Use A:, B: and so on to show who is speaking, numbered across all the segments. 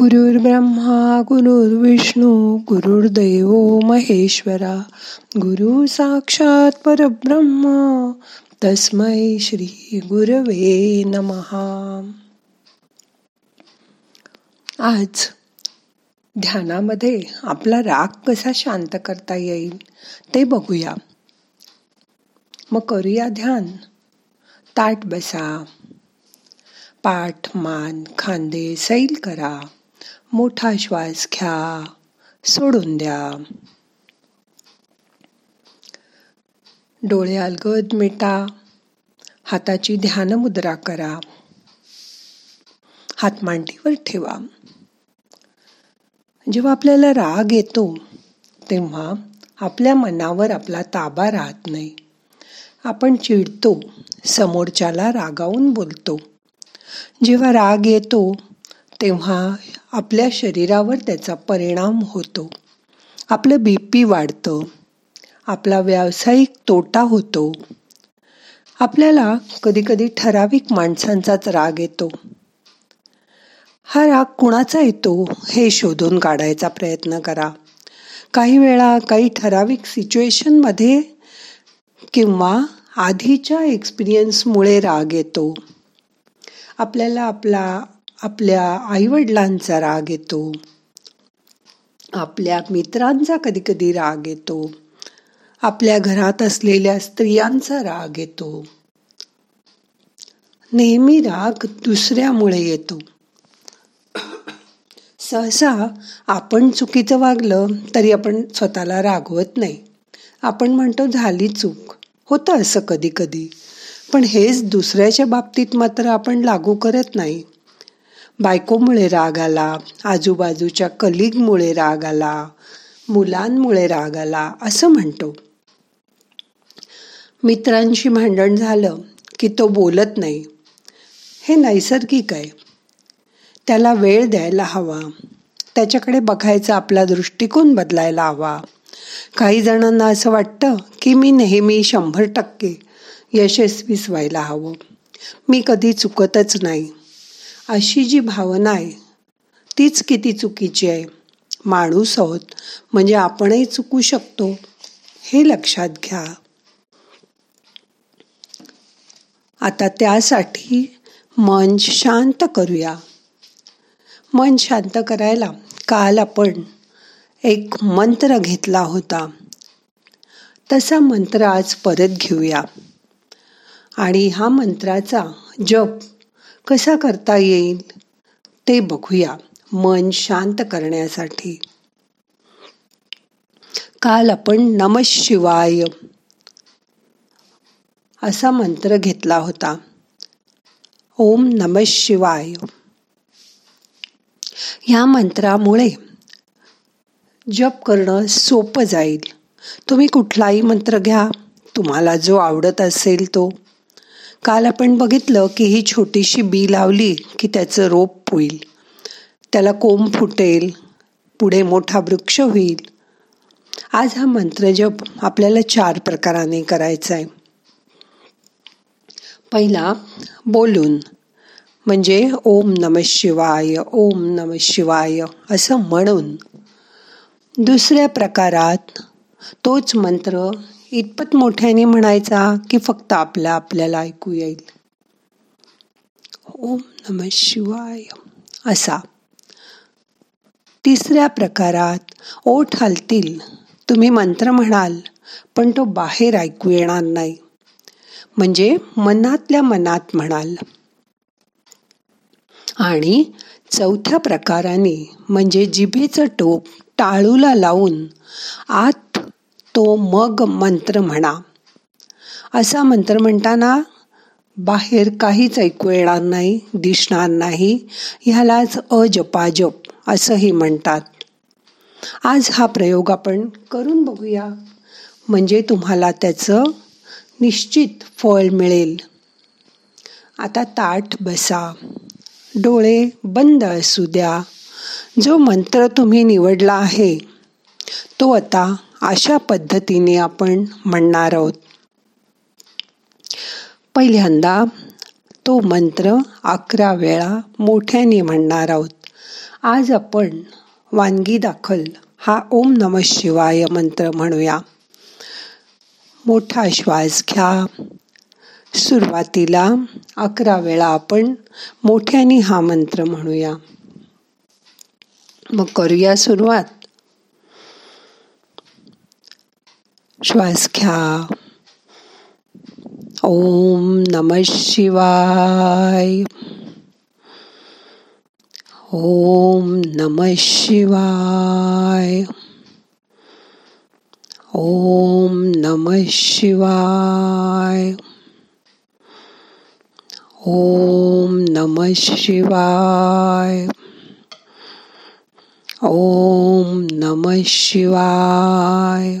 A: ब्रह्मा गुरुर्विष्णू गुरुर्दैव महेश्वरा गुरु साक्षात परब्रह्म तस्मै श्री गुरवे नमहा आज ध्यानामध्ये आपला राग कसा शांत करता येईल ते बघूया. मग करूया ध्यान. ताट बसा. पाठ मान खांदे सैल करा. मोठा श्वास घ्या सोडून द्या. डोळे अलगद मिटा हाताची ध्यान मुद्रा करा. हात मांडीवर ठेवा. जेव्हा आपल्याला राग येतो तेव्हा आपल्या मनावर आपला ताबा राहत नाही. आपण चिडतो समोरच्याला रागावून बोलतो. जेव्हा राग येतो तेव्हा आपल्या शरीरावर त्याचा परिणाम होतो. आपलं बीपी वाढतं. आपला व्यावसायिक तोटा होतो. आपल्याला कधी कधी ठराविक माणसांचाच राग येतो. हा राग कुणाचा येतो हे शोधून काढायचा प्रयत्न करा. काही वेळा काही ठराविक सिच्युएशनमध्ये किंवा आधीच्या एक्सपिरियन्समुळे राग येतो. आपल्याला आपला आपल्या आईवडिलांचा राग येतो. आपल्या मित्रांचा कधी कधी राग येतो. आपल्या घरात असलेल्या स्त्रियांचा राग येतो. नेहमी राग दुसऱ्यामुळे येतो. सहसा आपण चुकीचं वागलं तरी आपण स्वतःला रागवत नाही. आपण म्हणतो झाली चूक. होतं असं कधी कधी पण हेच दुसऱ्याच्या बाबतीत मात्र आपण लागू करत नाही. बायकोमुळे राग आला आजूबाजूच्या कलिगमुळे राग आला मुलांमुळे राग आला असं म्हणतो. मित्रांशी भांडण झालं की तो बोलत नाही. हे नैसर्गिक आहे. त्याला वेळ द्यायला हवा. त्याच्याकडे बघायचा आपला दृष्टिकोन बदलायला हवा. काही जणांना असं वाटतं की मी नेहमी शंभर टक्के यशस्वीच व्हायला हवं. मी कधी चुकतच नाही. अशी जी भावना आहे तीच किती चुकीची आहे. माणूस आहोत म्हणजे आपणही चुकू शकतो हे लक्षात घ्या. आता त्यासाठी मन शांत करूया. मन शांत करायला काल आपण एक मंत्र घेतला होता. तसा मंत्र आज परत घेऊया. आणि हा मंत्राचा जप कसा करता येईल ते बघूया. मन शांत करण्यासाठी. काल आपण नम शिवाय असा मंत्र घेतला होता. ओम नम शिवाय. ह्या मंत्रामुळे जप करणं सोपं जाईल. तुम्ही कुठलाही मंत्र घ्या. तुम्हाला जो आवडत असेल तो. काल आपण बघितलं की ही छोटीशी बी लावली की त्याचं रोप होईल त्याला कोंब फुटेल पुढे मोठा वृक्ष होईल. आज हा मंत्र जप आपल्याला चार प्रकाराने करायचा आहे. पहिला बोलून. म्हणजे ओम नम शिवाय ओम नम शिवाय असं म्हणून. दुसऱ्या प्रकारात तोच मंत्र इतपत मोठ्याने म्हणायचा की फक्त आपला आपल्याला ऐकू येईल. ओम नम शिवाय. असा. तिसऱ्या प्रकारात ओठ हलतील. तुम्ही मंत्र म्हणाल पण तो बाहेर ऐकू येणार नाही. म्हणजे मनातल्या मनात म्हणाल. आणि चौथ्या प्रकाराने म्हणजे जिभेचं टोप टाळूला लावून आत तो मग मंत्र म्हणा. असा मंत्र म्हणताना बाहेर काहीच ऐकू येणार नाही दिसणार नाही. ह्यालाच अजपाजप असंही म्हणतात. आज हा प्रयोग आपण करून बघूया. म्हणजे तुम्हाला त्याचं निश्चित फळ मिळेल. आता ताठ बसा. डोळे बंद असू द्या. जो मंत्र तुम्ही निवडला आहे तो आता अशा पद्धतीने आपण म्हणणार आहोत. पहिल्यांदा तो मंत्र अकरा वेळा मोठ्याने म्हणणार आहोत. आज आपण वानगी दाखल हा ओम नम शिवाय मंत्र म्हणूया. मोठा श्वास घ्या. सुरुवातीला अकरा वेळा आपण मोठ्याने हा मंत्र म्हणूया. मग करूया सुरुवात. श्वास घ्या ओम नम शिवाय ओम नम शिवाय ओम नम शिवाय ओम नम शिवाय ओम नम शिवाय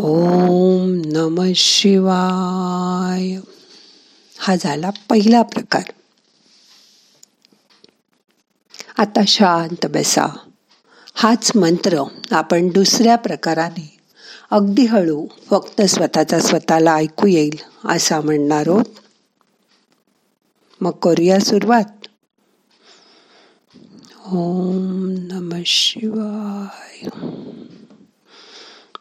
A: ओम नम शिवाय. हा झाला पहिला प्रकार. आता शांत बसा. हाच मंत्र आपण दुसऱ्या प्रकाराने अगदी हळू फक्त स्वतःचा स्वतःला ऐकू येईल असा म्हणणार आहोत. मग करूया सुरुवात. ओम नम शिवाय.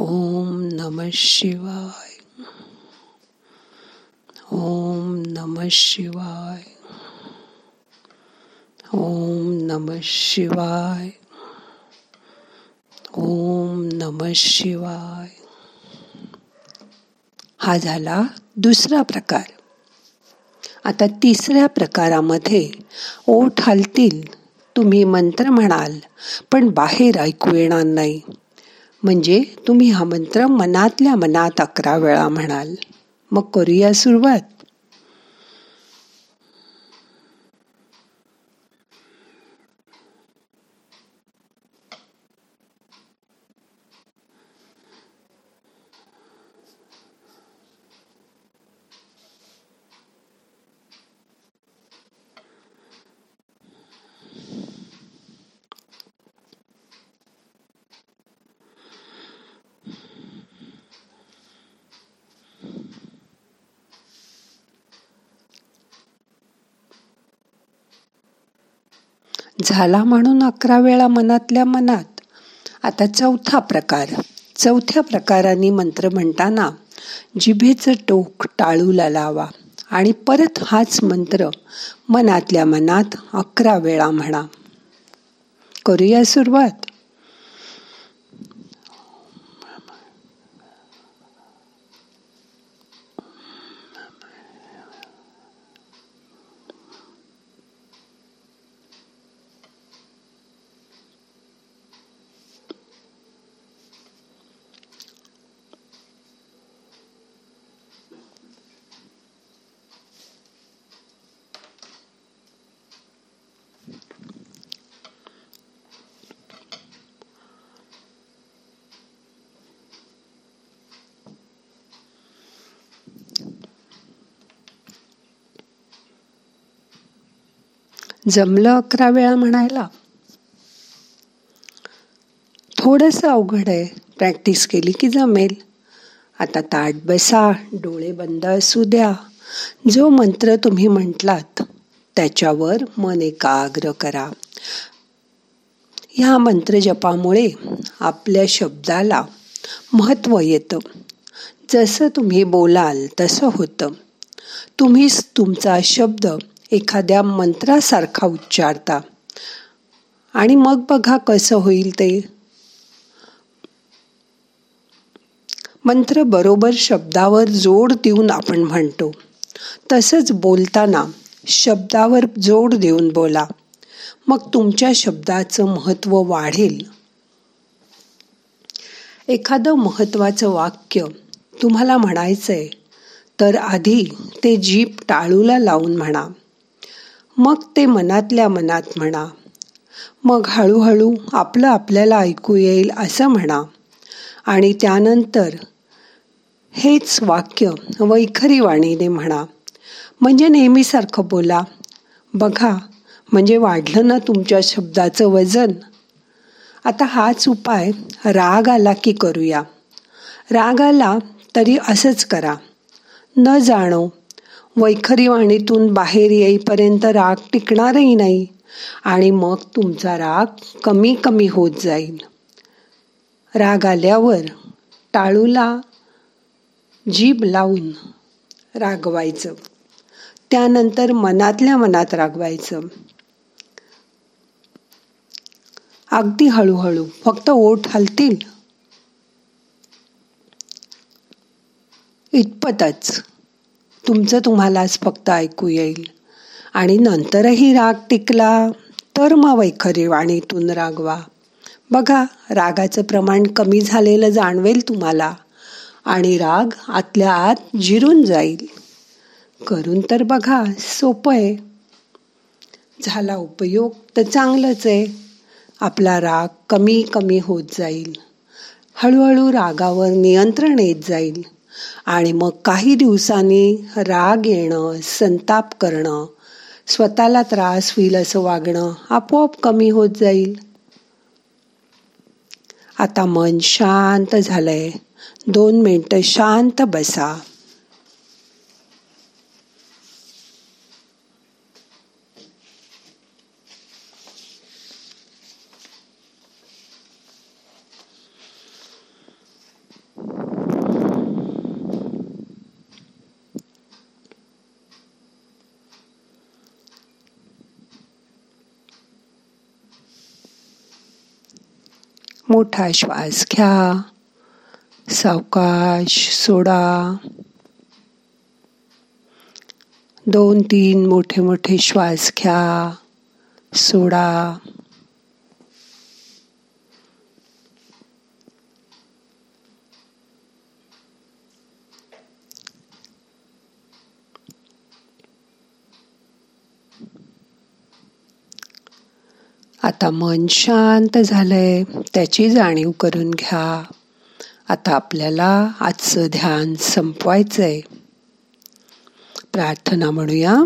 A: ओम नम शिवाय। ओम नम शिवाय। ओम नम शिवाय। ओम नम शिवाय। हा झाला दुसरा प्रकार. आता तिसऱ्या प्रकारामध्ये ओठ हलतील तुम्ही मंत्र म्हणाल पण बाहेर ऐकू येणार नाही. म्हणजे तुम्ही हा मंत्र मनातल्या मनात अकरा वेळा म्हणाल. मग करूया सुरुवात. झाला म्हणून अकरा वेळा मनातल्या मनात. आता चौथा प्रकार. चौथ्या प्रकाराने मंत्र म्हणताना जिभेचं टोक टाळूला लावा आणि परत हाच मंत्र मनातल्या मनात अकरा वेळा म्हणा. करूया सुरुवात. जमलं अकरा वेळा म्हणायला. थोडस अवघड आहे प्रॅक्टिस केली की जमेल. आता ताट बसा डोळे बंद असू द्या. जो मंत्र तुम्ही म्हटलात त्याच्यावर मन एकाग्र करा. ह्या मंत्रजपामुळे आपल्या शब्दाला महत्त्व येतं. जसं तुम्ही बोलाल तसं होतं. तुम्हीच तुमचा शब्द एखाद्या मंत्रासारखा उच्चारता. आणि मग बघा कसं होईल ते. मंत्र बरोबर शब्दावर जोड देऊन आपण म्हणतो. तसंच बोलताना शब्दावर जोड देऊन बोला. मग तुमच्या शब्दाचं महत्त्व वाढेल. एखादं महत्त्वाचं वाक्य तुम्हाला म्हणायचं आहे तर आधी ते जीप टाळूला लावून म्हणा. मग ते मनातल्या मनात म्हणा. मग हळूहळू आपलं आपल्याला ऐकू येईल असं म्हणा. आणि त्यानंतर हेच वाक्य वैखरी वाणीने म्हणा. म्हणजे नेहमीसारखं बोला. बघा म्हणजे वाढलं ना तुमच्या शब्दाचं वजन? आता हाच उपाय राग आला की करूया. राग आला तरी असंच करा. न जाणो वैखरी वाणीतून बाहेर येईपर्यंत राग टिकणारही नाही आणि मग तुमचा राग कमी कमी होत जाईल. राग आल्यावर टाळूला जीभ लावून रागवायचं. त्यानंतर मनातल्या मनात रागवायचं. अगदी हळूहळू फक्त ओठ हलतील. इतपतच. तुमचं तुम्हालाच फक्त ऐकू येईल. आणि नंतरही राग टिकला तर मग वैखरी वाणीतून रागवा. बघा रागाचं प्रमाण कमी झालेलं जाणवेल तुम्हाला आणि राग आतल्या आत जिरून जाईल. करून तर बघा सोपं आहे. झाला उपयोग तर चांगलंच आहे. आपला राग कमी कमी होत जाईल. हळूहळू रागावर नियंत्रण येत जाईल. आणि मग काही दिवसांनी राग येणं संताप करणं स्वतःला त्रास होईल असं वागणं आपोआप कमी होत जाईल. आता मन शांत झालंय. दोन मिनटं शांत बसा. मोठा श्वास घ्या. सावकाश सोडा. दोन तीन मोठे मोठे श्वास घ्या. सोडा. आता मन शांत झालंय त्याची जाणीव करून घ्या. आता आपल्याला आजचं ध्यान संपवायचंय. प्रार्थना म्हणूया.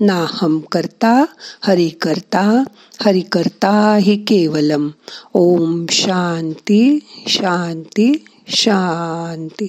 A: नाहम करता हरि करता हरि करता हि केवलम. ओम शांती शांती शांती.